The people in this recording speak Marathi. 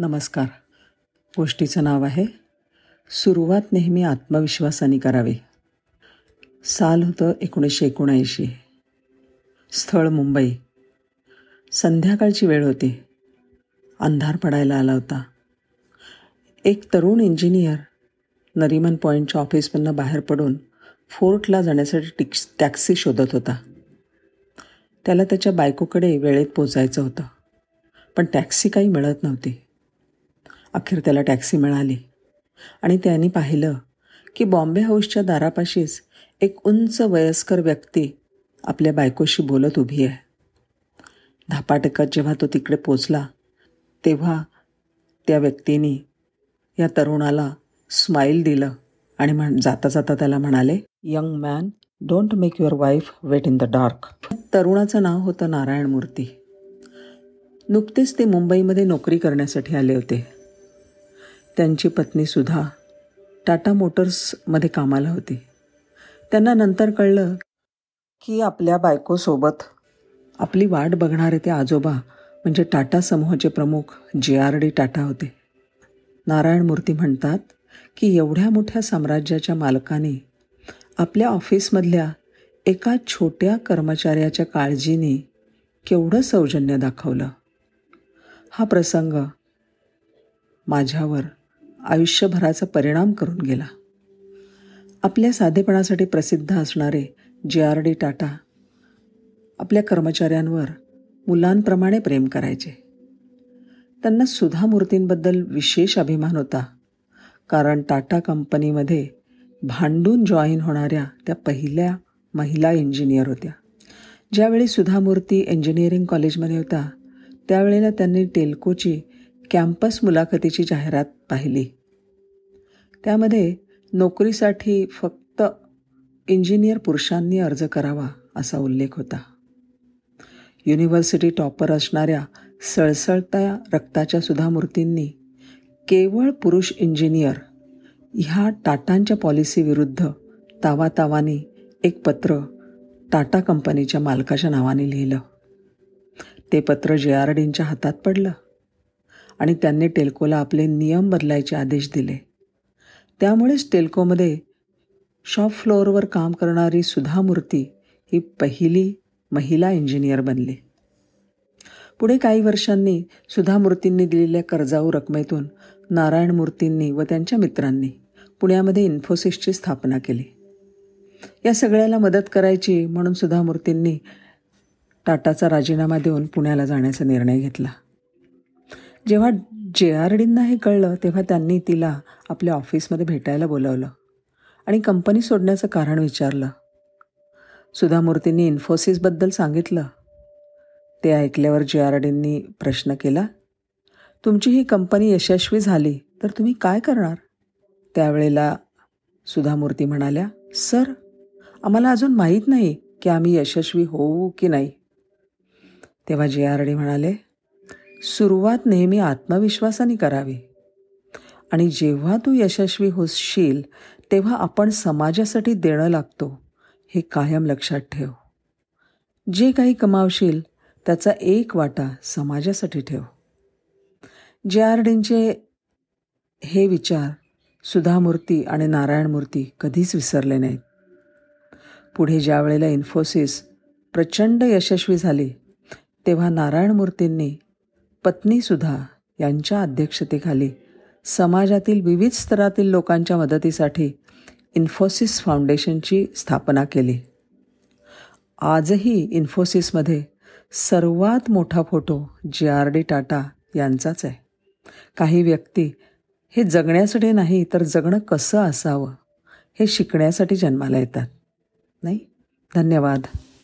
नमस्कार. गोष्टीचं नाव आहे सुरुवात नेहमी आत्मविश्वासाने करावी. साल होतं एकोणीसशे एकोणऐंशी. स्थळ मुंबई. संध्याकाळची वेळ होती. अंधार पडायला आला होता. एक तरुण इंजिनियर नरिमन पॉईंटच्या ऑफिसमधनं बाहेर पडून फोर्टला जाण्यासाठी टिक्स टॅक्सी शोधत होता. त्याला त्याच्या बायकोकडे वेळेत पोचायचं होतं. पण टॅक्सी काही मिळत नव्हती. अखेर त्याला टॅक्सी मिळाली. आणि त्यांनी पाहिलं की बॉम्बे हाऊसच्या दारापाशीच एक उंच वयस्कर व्यक्ती आपल्या बायकोशी बोलत उभी आहे. धापाटेकात जेव्हा तो तिकडे पोचला तेव्हा त्या व्यक्तीने या तरुणाला स्माईल दिलं आणि म्हण जाता जाता त्याला म्हणाले young man don't make your wife wait in the dark तरुणाचं नाव होतं नारायण मूर्ती. नुकतेच ते मुंबईमध्ये नोकरी करण्यासाठी आले होते. त्यांची पत्नी सुधा टाटा मोटर्समध्ये कामाला होती. त्यांना नंतर कळलं की आपल्या बायकोसोबत आपली वाट बघणारे ते आजोबा म्हणजे टाटा समूहाचे प्रमुख जे आर डी टाटा होते. नारायण मूर्ती म्हणतात की एवढ्या मोठ्या साम्राज्याच्या मालकाने आपल्या ऑफिसमधल्या एका छोट्या कर्मचाऱ्याच्या काळजीने केवढं सौजन्य दाखवलं. हा प्रसंग माझ्यावर आयुष्यभराचा परिणाम करून गेला. आपल्या साधेपणासाठी प्रसिद्ध असणारे जे आर डी टाटा आपल्या कर्मचाऱ्यांवर मुलांप्रमाणे प्रेम करायचे. त्यांना सुधा मूर्तींबद्दल विशेष अभिमान होता कारण टाटा कंपनीमध्ये भांडून जॉईन होणाऱ्या त्या पहिल्या महिला इंजिनियर होत्या. ज्यावेळी सुधा मूर्ती इंजिनिअरिंग कॉलेजमध्ये होता त्यावेळेला त्यांनी टेल्कोची कॅम्पस मुलाखतीची जाहिरात पाहिली. त्यामध्ये नोकरीसाठी फक्त इंजिनियर पुरुषांनी अर्ज करावा असा उल्लेख होता. युनिव्हर्सिटी टॉपर असणाऱ्या सळसळत्या रक्ताच्या सुधा मूर्तींनी केवळ पुरुष इंजिनियर ह्या टाटांच्या पॉलिसीविरुद्ध तावातावाने एक पत्र टाटा कंपनीच्या मालकाच्या नावाने लिहिलं. ते पत्र जे आर डींच्या हातात पडलं. आणि त्यांनी टेल्कोला आपले नियम बदलायचे आदेश दिले. त्यामुळेच टेल्कोमध्ये शॉप फ्लोअरवर काम करणारी सुधा मूर्ती ही पहिली महिला इंजिनियर बनली. पुढे काही वर्षांनी सुधा मूर्तींनी दिलेल्या कर्जाऊ रकमेतून नारायण मूर्तींनी व त्यांच्या मित्रांनी पुण्यामध्ये इन्फोसिसची स्थापना केली. या सगळ्याला मदत करायची म्हणून सुधा मूर्तींनी टाटाचा राजीनामा देऊन पुण्याला जाण्याचा निर्णय घेतला. जेव्हा जे आर डींना हे कळलं तेव्हा त्यांनी तिला आपल्या ऑफिसमध्ये भेटायला बोलावलं आणि कंपनी सोडण्याचं कारण विचारलं. सुधा मूर्तींनी इन्फोसिसबद्दल सांगितलं. ते ऐकल्यावर जे आर डींनी प्रश्न केला तुमची ही कंपनी यशस्वी झाली तर तुम्ही काय करणार? त्यावेळेला सुधा मूर्ती म्हणाल्या सर आम्हाला अजून माहीत नाही की आम्ही यशस्वी होऊ की नाही. तेव्हा जे आर डी म्हणाले सुरुवात नेहमी आत्मविश्वासाने करावी. आणि जेव्हा तू यशस्वी होशील तेव्हा आपण समाजासाठी देणं लागतो हे कायम लक्षात ठेव. जे काही कमावशील त्याचा एक वाटा समाजासाठी ठेव. जे आर डींचे हे विचार सुधामूर्ती आणि नारायण मूर्ती कधीच विसरले नाहीत. पुढे ज्या वेळेला इन्फोसिस प्रचंड यशस्वी झाली तेव्हा नारायण मूर्तींनी पत्नीसुद्धा यांच्या अध्यक्षतेखाली समाजातील विविध स्तरातील लोकांच्या मदतीसाठी इन्फोसिस फाउंडेशनची स्थापना केली. आजही इन्फोसिसमध्ये सर्वात मोठा फोटो जे आर डी टाटा यांचाच आहे. काही व्यक्ती हे जगण्यासाठी नाही तर जगणं कसं असावं हे शिकण्यासाठी जन्माला येतात. नाही? धन्यवाद.